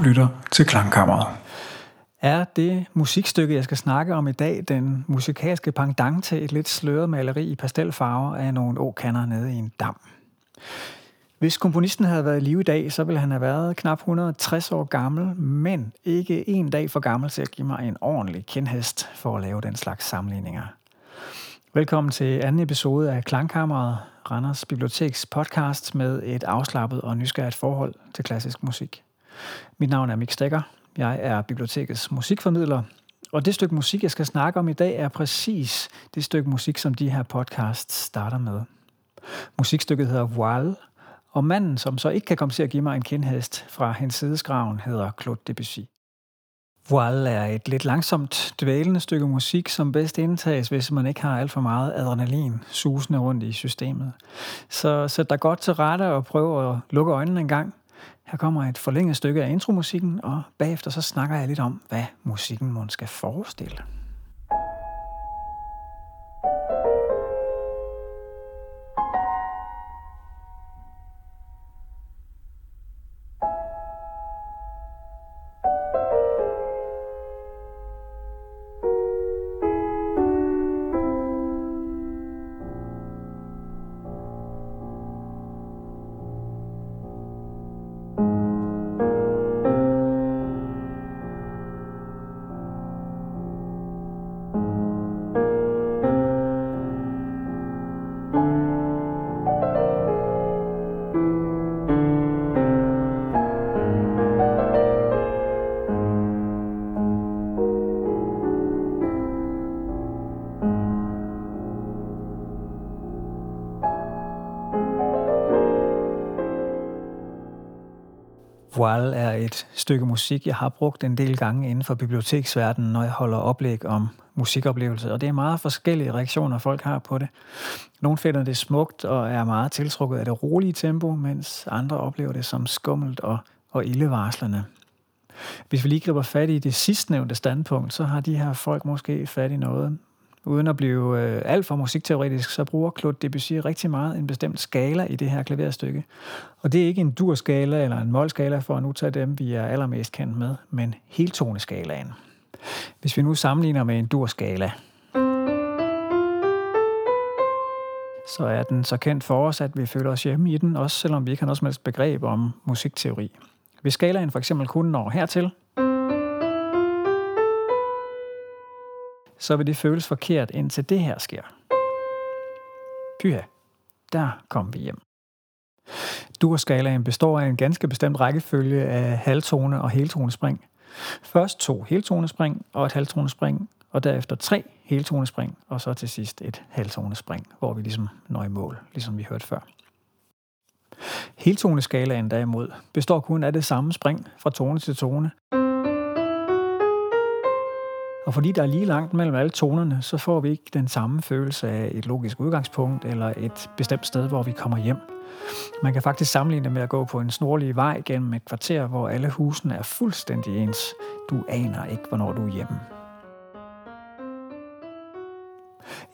Du lytter til Klangkammeret. Er det musikstykke, jeg skal snakke om i dag, den musikalske pendant til et lidt sløret maleri i pastelfarver af nogle åkander nede i en dam? Hvis komponisten havde været i live i dag, så ville han have været knap 160 år gammel, men ikke en dag for gammel til at give mig en ordentlig kendhest for at lave den slags sammenligninger. Velkommen til anden episode af Klangkammeret, Randers Biblioteks podcast med et afslappet og nysgerrigt forhold til klassisk musik. Mit navn er Mik Stegger. Jeg er bibliotekets musikformidler, og det stykke musik, jeg skal snakke om i dag, er præcis det stykke musik, som de her podcasts starter med. Musikstykket hedder Voile, og manden, som så ikke kan komme til at give mig en kindhest fra hendes sideskraven, hedder Claude Debussy. Voile er et lidt langsomt dvælende stykke musik, som bedst indtages, hvis man ikke har alt for meget adrenalin susende rundt i systemet. Så sæt dig godt til rette og prøv at lukke øjnene en gang. Her kommer et forlænget stykke af intromusikken, og bagefter så snakker jeg lidt om, hvad musikken måske skal forestille. Voile er et stykke musik, jeg har brugt en del gange inden for biblioteksverdenen, når jeg holder oplæg om musikoplevelser. Og det er meget forskellige reaktioner, folk har på det. Nogle finder det smukt og er meget tiltrukket af det rolige tempo, mens andre oplever det som skummelt og, og ildevarslende. Hvis vi lige griber fat i det sidstnævnte standpunkt, så har de her folk måske fat i noget, uden at blive øh, alt for musikteoretisk, så bruger Claude Debussy rigtig meget en bestemt skala i det her klaverstykke. Og det er ikke en dur-skala eller en mål-skala, for at nu tage dem, vi er allermest kendt med, men heltoneskalaen. Hvis vi nu sammenligner med en dur-skala, så er den så kendt for os, at vi føler os hjemme i den, også selvom vi ikke har noget som helst begreb om musikteori. Hvis skalaen for eksempel kun når hertil, så vil det føles forkert, indtil det her sker. Pyha, der kom vi hjem. Dur-skalaen består af en ganske bestemt rækkefølge af halvtone og heltonespring. Først to heltonespring og et halvtonespring, og derefter tre heltonespring, og så til sidst et halvtonespring, hvor vi ligesom når i mål, ligesom vi hørte før. Heltoneskalaen derimod består kun af det samme spring fra tone til tone, og fordi der er lige langt mellem alle tonerne, så får vi ikke den samme følelse af et logisk udgangspunkt eller et bestemt sted, hvor vi kommer hjem. Man kan faktisk sammenligne det med at gå på en snorlig vej gennem et kvarter, hvor alle husene er fuldstændig ens. Du aner ikke, hvornår du er hjemme.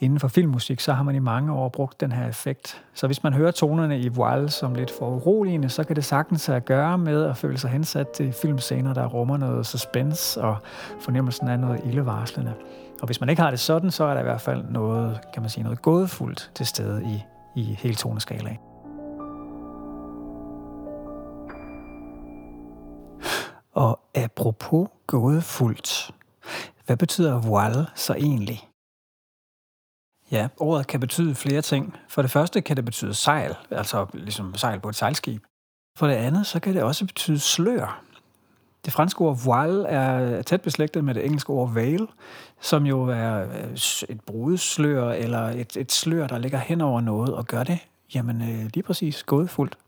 Inden for filmmusik, så har man i mange år brugt den her effekt. Så hvis man hører tonerne i Wild som lidt for uroligende, så kan det sagtens have at gøre med at føle sig hensat til filmscener, der rummer noget suspense og fornemmelsen af noget ildevarslende. Og hvis man ikke har det sådan, så er der i hvert fald noget, kan man sige, noget gådefuldt til stede i, i hele toneskalaen. Og apropos gådefuldt, hvad betyder voile så egentlig? Ja, ordet kan betyde flere ting. For det første kan det betyde sejl, altså ligesom sejl på et sejlskib. For det andet, så kan det også betyde slør. Det franske ord voile er tæt beslægtet med det engelske ord veil, som jo er øh, et brudslør eller et, et slør, der ligger hen over noget og gør det, jamen øh, lige præcis gådefuldt.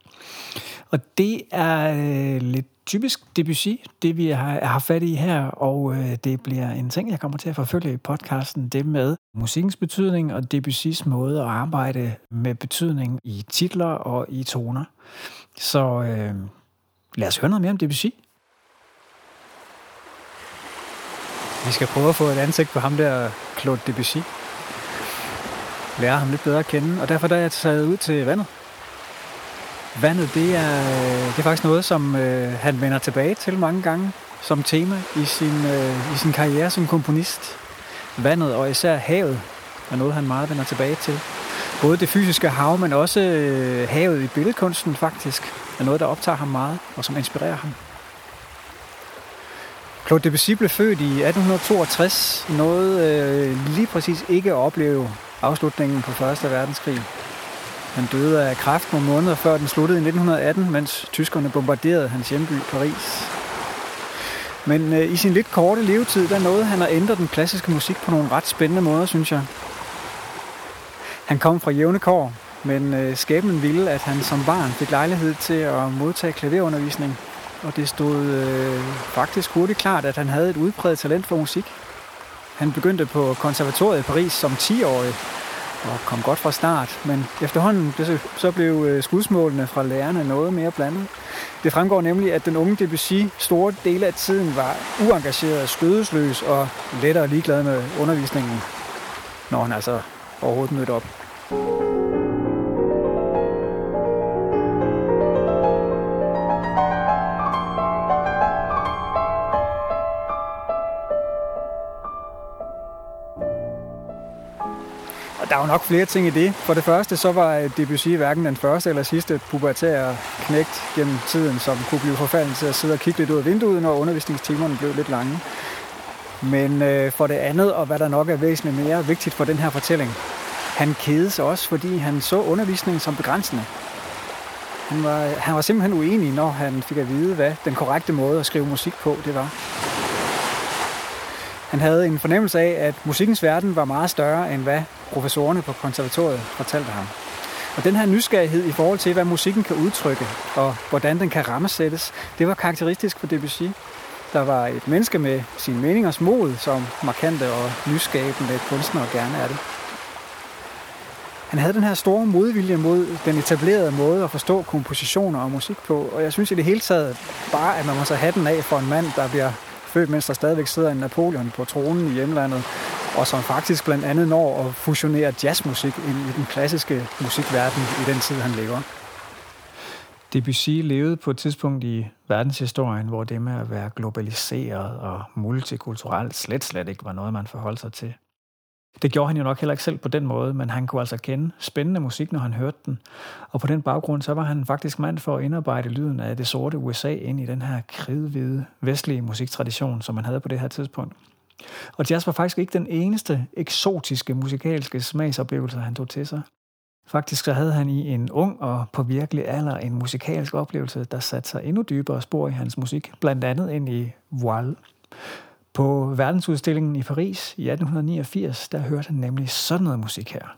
Og det er øh, lidt typisk Debussy, det vi har, har fat i her, og øh, det bliver en ting, jeg kommer til at forfølge i podcasten, det med musikkens betydning og Debussys måde at arbejde med betydning i titler og i toner. Så øh, lad os høre noget mere om Debussy. Vi skal prøve at få et ansigt på ham der, Claude Debussy. Lære ham lidt bedre at kende, og derfor der er jeg taget ud til vandet Vandet, det er, øh, det er faktisk noget, som øh, han vender tilbage til mange gange som tema i sin, øh, i sin karriere som komponist. Vandet og især havet er noget, han meget vender tilbage til. Både det fysiske hav, men også øh, havet i billedkunsten faktisk, er noget, der optager ham meget og som inspirerer ham. Claude Debussy blev født i 1862, noget øh, lige præcis ikke at opleve afslutningen på 1. verdenskrig. Han døde af kræft nogle måneder før den sluttede i 1918, mens tyskerne bombarderede hans hjemby Paris. Men øh, i sin lidt korte levetid, der nåede han at ændre den klassiske musik på nogle ret spændende måder, synes jeg. Han kom fra jævne kår, men øh, skæbnen ville, at han som barn fik lejlighed til at modtage klaverundervisning. Og det stod øh, faktisk hurtigt klart, at han havde et udpræget talent for musik. Han begyndte på konservatoriet i Paris som 10-årig, og kom godt fra start, men efterhånden så blev øh, skudsmålene fra lærerne noget mere blandet. Det fremgår nemlig, at den unge Debussy store dele af tiden var uengageret, skødesløs og lettere ligeglad med undervisningen, når han altså overhovedet mødte op. der er jo nok flere ting i det. For det første, så var Debussy hverken den første eller sidste pubertære knægt gennem tiden, som kunne blive forfalden til at sidde og kigge lidt ud af vinduet, når undervisningstimerne blev lidt lange. Men øh, for det andet, og hvad der nok er væsentligt mere vigtigt for den her fortælling, han kedes også, fordi han så undervisningen som begrænsende. Han var, han var simpelthen uenig, når han fik at vide, hvad den korrekte måde at skrive musik på det var. Han havde en fornemmelse af, at musikkens verden var meget større, end hvad professorerne på konservatoriet fortalte ham. Og den her nysgerrighed i forhold til, hvad musikken kan udtrykke, og hvordan den kan rammesættes, det var karakteristisk for Debussy. Der var et menneske med sine meningers mod, som markante og nyskabende kunstnere gerne er det. Han havde den her store modvilje mod den etablerede måde at forstå kompositioner og musik på, og jeg synes i det hele taget bare, at man må så have den af for en mand, der bliver født, mens der stadigvæk sidder en Napoleon på tronen i hjemlandet, og som faktisk blandt andet når at fusionere jazzmusik ind i den klassiske musikverden i den tid, han lever. Debussy levede på et tidspunkt i verdenshistorien, hvor det med at være globaliseret og multikulturelt slet slet ikke var noget, man forholdt sig til. Det gjorde han jo nok heller ikke selv på den måde, men han kunne altså kende spændende musik, når han hørte den. Og på den baggrund, så var han faktisk mand for at indarbejde lyden af det sorte USA ind i den her kridhvide vestlige musiktradition, som man havde på det her tidspunkt. Og jazz var faktisk ikke den eneste eksotiske musikalske smagsoplevelse, han tog til sig. Faktisk så havde han i en ung og på virkelig alder en musikalsk oplevelse, der satte sig endnu dybere spor i hans musik, blandt andet ind i voile. På verdensudstillingen i Paris i 1889, der hørte han nemlig sådan noget musik her.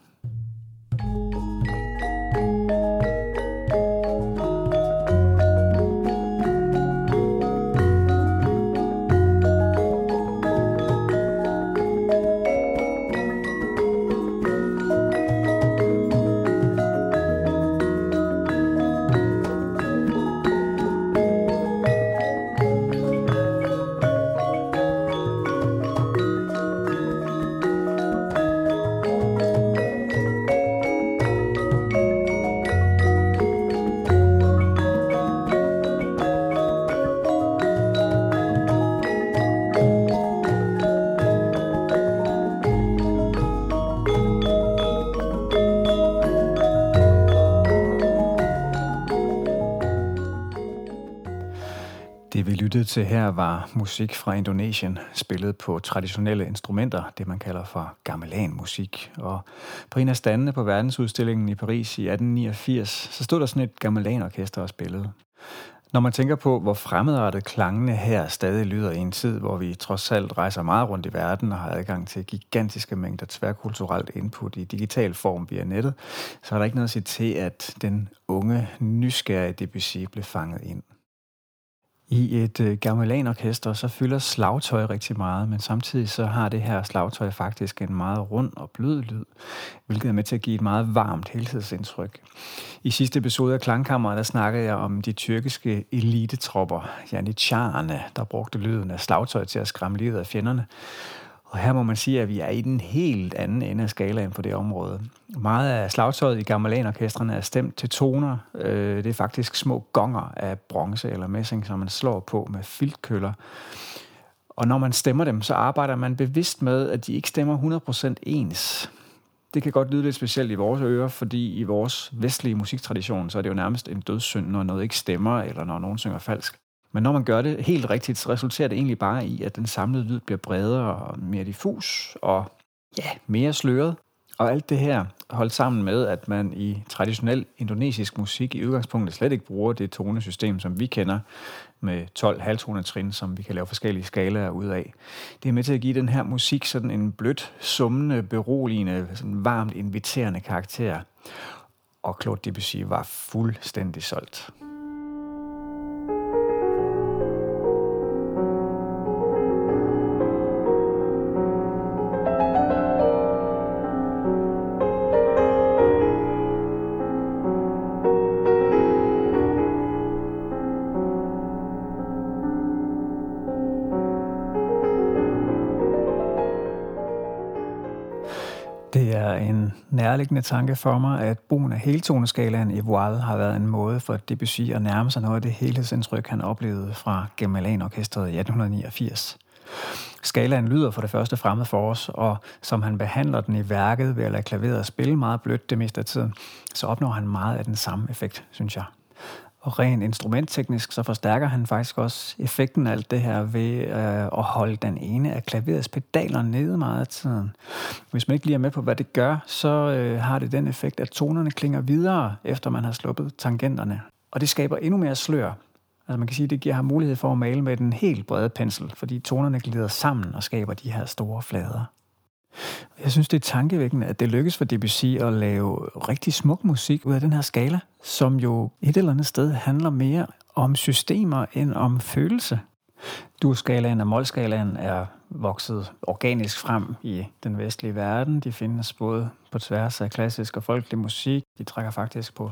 Lyttede til her var musik fra Indonesien, spillet på traditionelle instrumenter, det man kalder for gamelan-musik. Og på en af standene på verdensudstillingen i Paris i 1889, så stod der sådan et gamelan-orkester og spillede. Når man tænker på, hvor fremmedartet klangene her stadig lyder i en tid, hvor vi trods alt rejser meget rundt i verden og har adgang til gigantiske mængder tværkulturelt input i digital form via nettet, så er der ikke noget at sige til, at den unge, nysgerrige Debussy blev fanget ind. I et øh, gamelan-orkester, så fylder slagtøj rigtig meget, men samtidig så har det her slagtøj faktisk en meget rund og blød lyd, hvilket er med til at give et meget varmt helhedsindtryk. I sidste episode af Klangkammeret, der snakkede jeg om de tyrkiske elitetropper, janitsharerne, der brugte lyden af slagtøj til at skræmme livet af fjenderne. Og her må man sige, at vi er i den helt anden ende af skalaen på det område. Meget af slagtøjet i gammelanorkestrene er stemt til toner. Øh, det er faktisk små gonger af bronze eller messing, som man slår på med filtkøller. Og når man stemmer dem, så arbejder man bevidst med, at de ikke stemmer 100% ens. Det kan godt lyde lidt specielt i vores ører, fordi i vores vestlige musiktradition, så er det jo nærmest en dødssynd, når noget ikke stemmer, eller når nogen synger falsk. Men når man gør det helt rigtigt, så resulterer det egentlig bare i, at den samlede lyd bliver bredere og mere diffus og ja, mere sløret. Og alt det her holdt sammen med, at man i traditionel indonesisk musik i udgangspunktet slet ikke bruger det tonesystem, som vi kender, med 12 halvtonetrin, som vi kan lave forskellige skalaer ud af. Det er med til at give den her musik sådan en blødt, summende, beroligende, sådan varmt inviterende karakter. Og Claude Debussy var fuldstændig solgt. Nærliggende tanke for mig, at brugen af heltoneskalaen i Voile har været en måde for Debussy at nærme sig noget af det helhedsindtryk, han oplevede fra Gemelan-orkestret i 1889. Skalaen lyder for det første fremmed for os, og som han behandler den i værket ved at lade klaveret spille meget blødt det meste af tiden, så opnår han meget af den samme effekt, synes jeg. Og rent instrumentteknisk, så forstærker han faktisk også effekten af alt det her ved øh, at holde den ene af klaverets pedaler nede meget af tiden. Hvis man ikke lige er med på, hvad det gør, så øh, har det den effekt, at tonerne klinger videre, efter man har sluppet tangenterne. Og det skaber endnu mere slør. Altså man kan sige, at det giver ham mulighed for at male med den helt brede pensel, fordi tonerne glider sammen og skaber de her store flader. Jeg synes, det er tankevækkende, at det lykkes for Debussy at lave rigtig smuk musik ud af den her skala, som jo et eller andet sted handler mere om systemer end om følelse. Dur-skalaen og målskalaen er vokset organisk frem i den vestlige verden. De findes både på tværs af klassisk og folkelig musik. De trækker faktisk på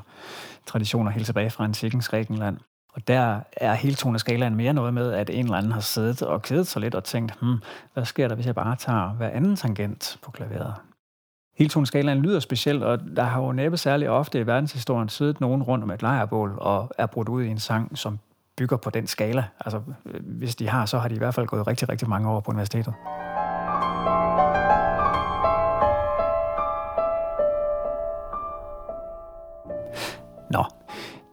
traditioner helt tilbage fra antikkens Grækenland. Og der er hele toneskalaen mere noget med, at en eller anden har siddet og kædet sig lidt og tænkt, hmm, hvad sker der, hvis jeg bare tager hver anden tangent på klaveret? Hele toneskalaen lyder specielt, og der har jo næppe særlig ofte i verdenshistorien siddet nogen rundt om et lejrebål og er brudt ud i en sang, som bygger på den skala. Altså, øh, hvis de har, så har de i hvert fald gået rigtig, rigtig mange år på universitetet.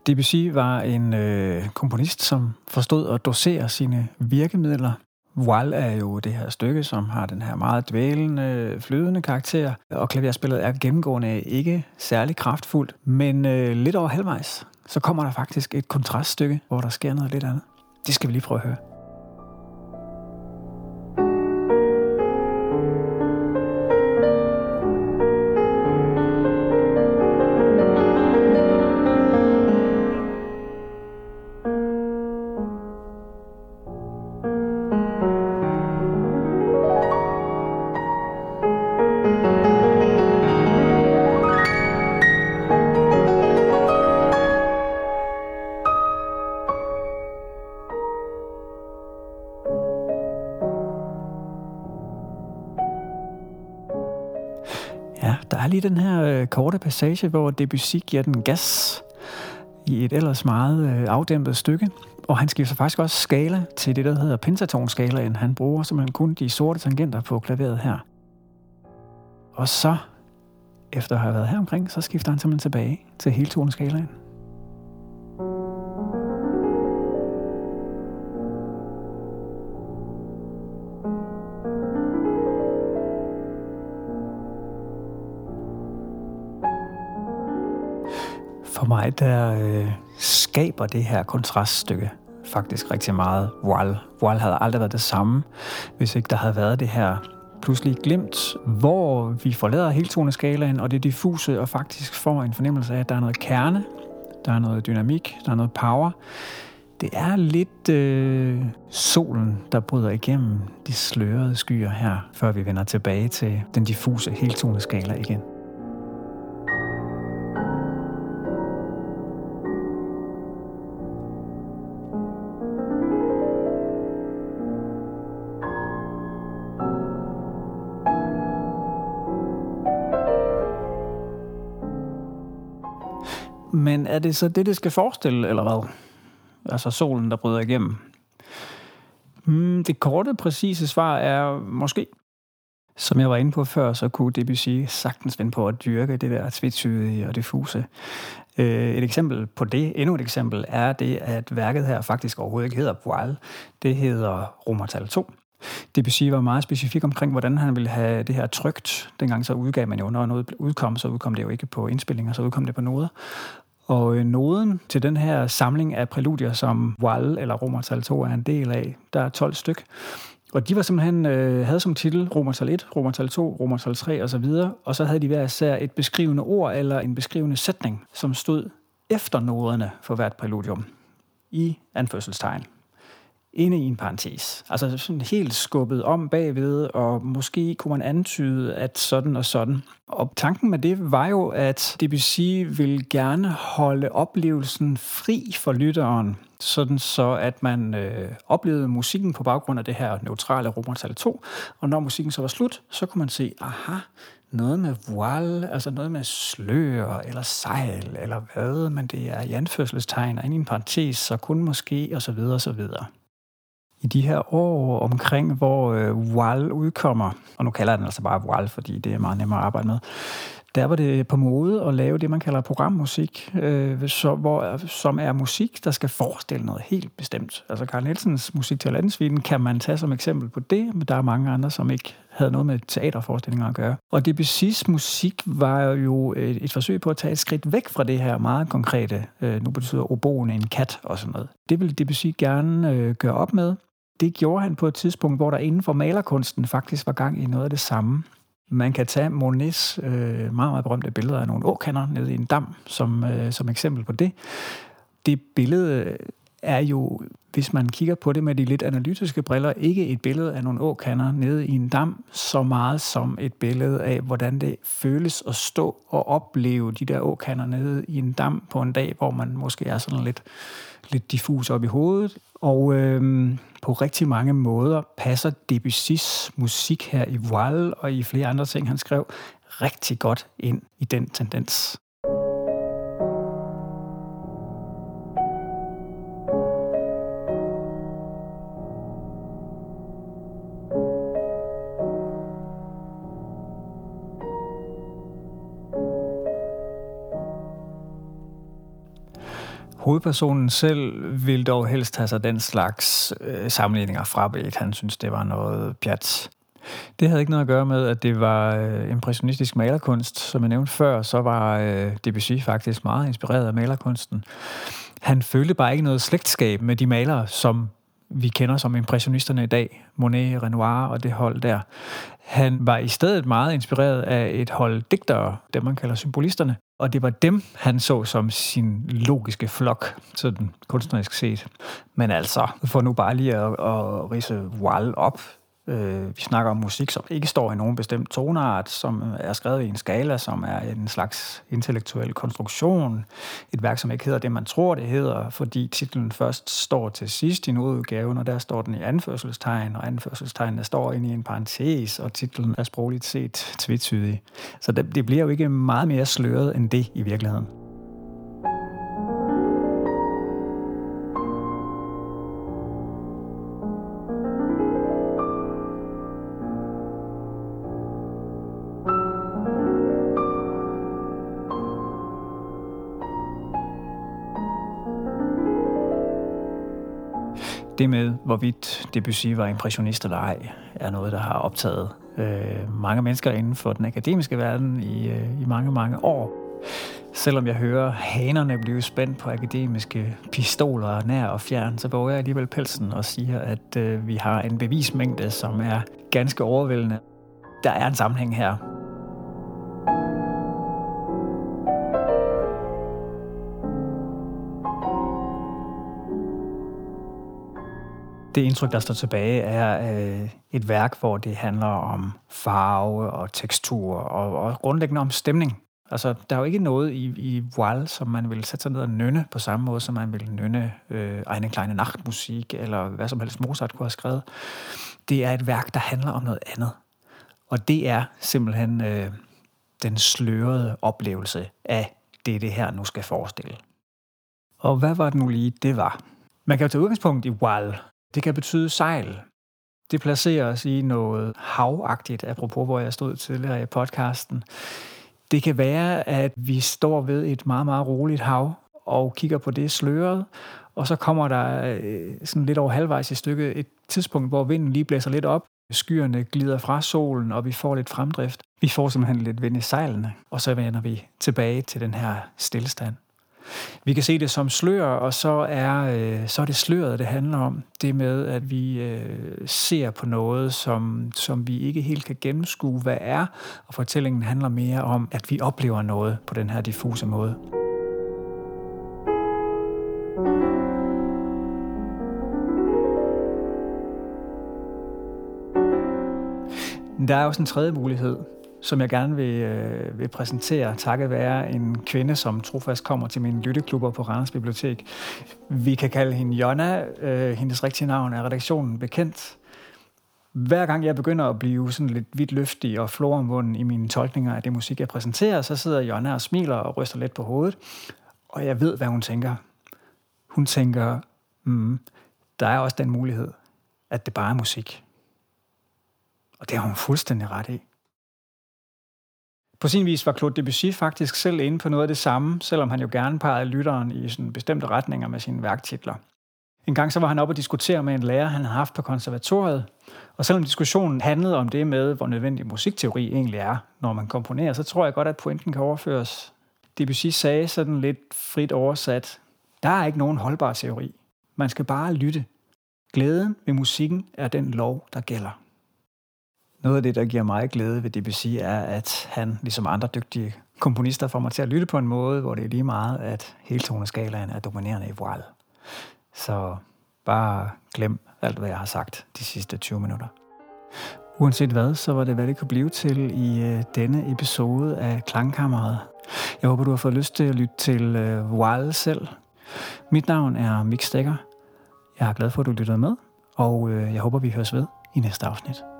Debussy var en øh, komponist, som forstod at dosere sine virkemidler. Voile er jo det her stykke, som har den her meget dvælende, flydende karakter, og klaverspillet er gennemgående ikke særlig kraftfuldt, men øh, lidt over halvvejs, så kommer der faktisk et kontraststykke, hvor der sker noget lidt andet. Det skal vi lige prøve at høre. Lige den her øh, korte passage, hvor Debussy giver den gas i et ellers meget øh, afdæmpet stykke. Og han skifter faktisk også skala til det, der hedder pentatonskalaen. Han bruger simpelthen kun de sorte tangenter på klaveret her. Og så, efter at have været her omkring, så skifter han simpelthen tilbage til hele heltoneskalaen. For mig, der øh, skaber det her kontraststykke faktisk rigtig meget Wall. Wall havde aldrig været det samme, hvis ikke der havde været det her pludselig glimt, hvor vi forlader heltoneskalaen og det diffuse, og faktisk får en fornemmelse af, at der er noget kerne, der er noget dynamik, der er noget power. Det er lidt øh, solen, der bryder igennem de slørede skyer her, før vi vender tilbage til den diffuse heltoneskala igen. Men er det så det, det skal forestille, eller hvad? Altså solen, der bryder igennem. Hmm, det korte, præcise svar er måske. Som jeg var inde på før, så kunne Debussy sagtens vende på at dyrke det der tvetydige og diffuse. Øh, et eksempel på det, endnu et eksempel, er det, at værket her faktisk overhovedet ikke hedder Voile. Det hedder Romertal 2. Debussy var meget specifik omkring, hvordan han ville have det her trygt. Dengang så udgav man jo, når noget udkom, så udkom det jo ikke på indspillinger, så udkom det på noder. Og øh, noden til den her samling af præludier, som Wall eller Romertal 2 er en del af, der er 12 styk. Og de var simpelthen, øh, havde som titel Romertal 1, Romertal 2, Romertal 3 og så videre, og så havde de hver især et beskrivende ord eller en beskrivende sætning, som stod efter noderne for hvert præludium i anførselstegn inde i en parentes. Altså sådan helt skubbet om bagved, og måske kunne man antyde, at sådan og sådan. Og tanken med det var jo, at Debussy ville gerne holde oplevelsen fri for lytteren, sådan så at man øh, oplevede musikken på baggrund af det her neutrale romertal 2, og når musikken så var slut, så kunne man se, aha, noget med voile, altså noget med slør eller sejl eller hvad, men det er i anførselstegn og i en parentes, så kun måske og så videre og så videre i de her år omkring, hvor øh, WAL udkommer, og nu kalder jeg den altså bare WAL, fordi det er meget nemmere at arbejde med, der var det på mode at lave det, man kalder programmusik, øh, så, hvor, som er musik, der skal forestille noget helt bestemt. Altså Carl Nielsens musik til Landsviden kan man tage som eksempel på det, men der er mange andre, som ikke havde noget med teaterforestillinger at gøre. Og Debussy's musik var jo et, et forsøg på at tage et skridt væk fra det her meget konkrete, øh, nu betyder oboen en kat og sådan noget. Det ville Debussy gerne øh, gøre op med, det gjorde han på et tidspunkt, hvor der inden for malerkunsten faktisk var gang i noget af det samme. Man kan tage Monets øh, meget, meget berømte billeder af nogle åkander nede i en dam som, øh, som eksempel på det. Det billede øh, er jo, hvis man kigger på det med de lidt analytiske briller, ikke et billede af nogle åkander nede i en dam, så meget som et billede af, hvordan det føles at stå og opleve de der åkander nede i en dam på en dag, hvor man måske er sådan lidt, lidt diffus op i hovedet. Og øhm, på rigtig mange måder passer Debussys musik her i Voile og i flere andre ting, han skrev, rigtig godt ind i den tendens. Hovedpersonen selv vil dog helst have sig den slags øh, sammenligninger frabedt. Han synes, det var noget pjat. Det havde ikke noget at gøre med, at det var øh, impressionistisk malerkunst. Som jeg nævnte før, så var øh, Debussy faktisk meget inspireret af malerkunsten. Han følte bare ikke noget slægtskab med de malere, som vi kender som impressionisterne i dag, Monet, Renoir og det hold der. Han var i stedet meget inspireret af et hold digtere, dem man kalder symbolisterne, og det var dem, han så som sin logiske flok, sådan kunstnerisk set. Men altså, for nu bare lige at, at rise Wall op, Øh, vi snakker om musik, som ikke står i nogen bestemt tonart, som er skrevet i en skala, som er en slags intellektuel konstruktion. Et værk, som ikke hedder det, man tror, det hedder, fordi titlen først står til sidst i udgaven, og der står den i anførselstegn, og anførselstegnene står inde i en parentes, og titlen er sprogligt set tvetydig. Så det, det bliver jo ikke meget mere sløret end det i virkeligheden. Det med, hvorvidt Debussy var impressionist eller ej, er noget, der har optaget øh, mange mennesker inden for den akademiske verden i, øh, i mange, mange år. Selvom jeg hører hanerne blive spændt på akademiske pistoler nær og fjern, så våger jeg alligevel pelsen og siger, at øh, vi har en bevismængde, som er ganske overvældende. Der er en sammenhæng her. Det indtryk, der står tilbage, er øh, et værk, hvor det handler om farve og tekstur og, og grundlæggende om stemning. Altså, der er jo ikke noget i, i Voile, som man vil sætte sig ned og nynne på samme måde, som man vil nynne øh, Eine kleine Nachtmusik, eller hvad som helst Mozart kunne have skrevet. Det er et værk, der handler om noget andet. Og det er simpelthen øh, den slørede oplevelse af det det her, nu skal forestille. Og hvad var det nu lige, det var? Man kan jo tage udgangspunkt i wal. Det kan betyde sejl. Det placerer os i noget havagtigt, apropos hvor jeg stod tidligere i podcasten. Det kan være, at vi står ved et meget, meget roligt hav og kigger på det sløret, og så kommer der øh, sådan lidt over halvvejs i stykket et tidspunkt, hvor vinden lige blæser lidt op, skyerne glider fra solen, og vi får lidt fremdrift. Vi får simpelthen lidt vind i sejlene, og så vender vi tilbage til den her stillestand. Vi kan se det som slør, og så er, øh, så er det sløret, det handler om. Det med, at vi øh, ser på noget, som, som vi ikke helt kan gennemskue, hvad er. Og fortællingen handler mere om, at vi oplever noget på den her diffuse måde. Der er også en tredje mulighed, som jeg gerne vil, øh, vil præsentere, takket være en kvinde, som trofast kommer til mine lytteklubber på Randers Bibliotek. Vi kan kalde hende Jonna. Øh, hendes rigtige navn er redaktionen bekendt. Hver gang jeg begynder at blive sådan lidt vidt løftig og floromvunden i mine tolkninger af det musik, jeg præsenterer, så sidder Jonna og smiler og ryster lidt på hovedet. Og jeg ved, hvad hun tænker. Hun tænker, mm, der er også den mulighed, at det bare er musik. Og det har hun fuldstændig ret i. På sin vis var Claude Debussy faktisk selv inde på noget af det samme, selvom han jo gerne pegede lytteren i sådan bestemte retninger med sine værktitler. En gang så var han oppe og diskutere med en lærer, han havde haft på konservatoriet, og selvom diskussionen handlede om det med, hvor nødvendig musikteori egentlig er, når man komponerer, så tror jeg godt, at pointen kan overføres. Debussy sagde sådan lidt frit oversat, der er ikke nogen holdbar teori. Man skal bare lytte. Glæden ved musikken er den lov, der gælder. Noget af det, der giver mig glæde ved Debussy, er, at han, ligesom andre dygtige komponister, får mig til at lytte på en måde, hvor det er lige meget, at hele toneskalaen er dominerende i voile. Så bare glem alt, hvad jeg har sagt de sidste 20 minutter. Uanset hvad, så var det, hvad det kunne blive til i øh, denne episode af Klangkammeret. Jeg håber, du har fået lyst til at lytte til øh, Wild selv. Mit navn er Mik Stegger. Jeg er glad for, at du lyttede med, og øh, jeg håber, vi høres ved i næste afsnit.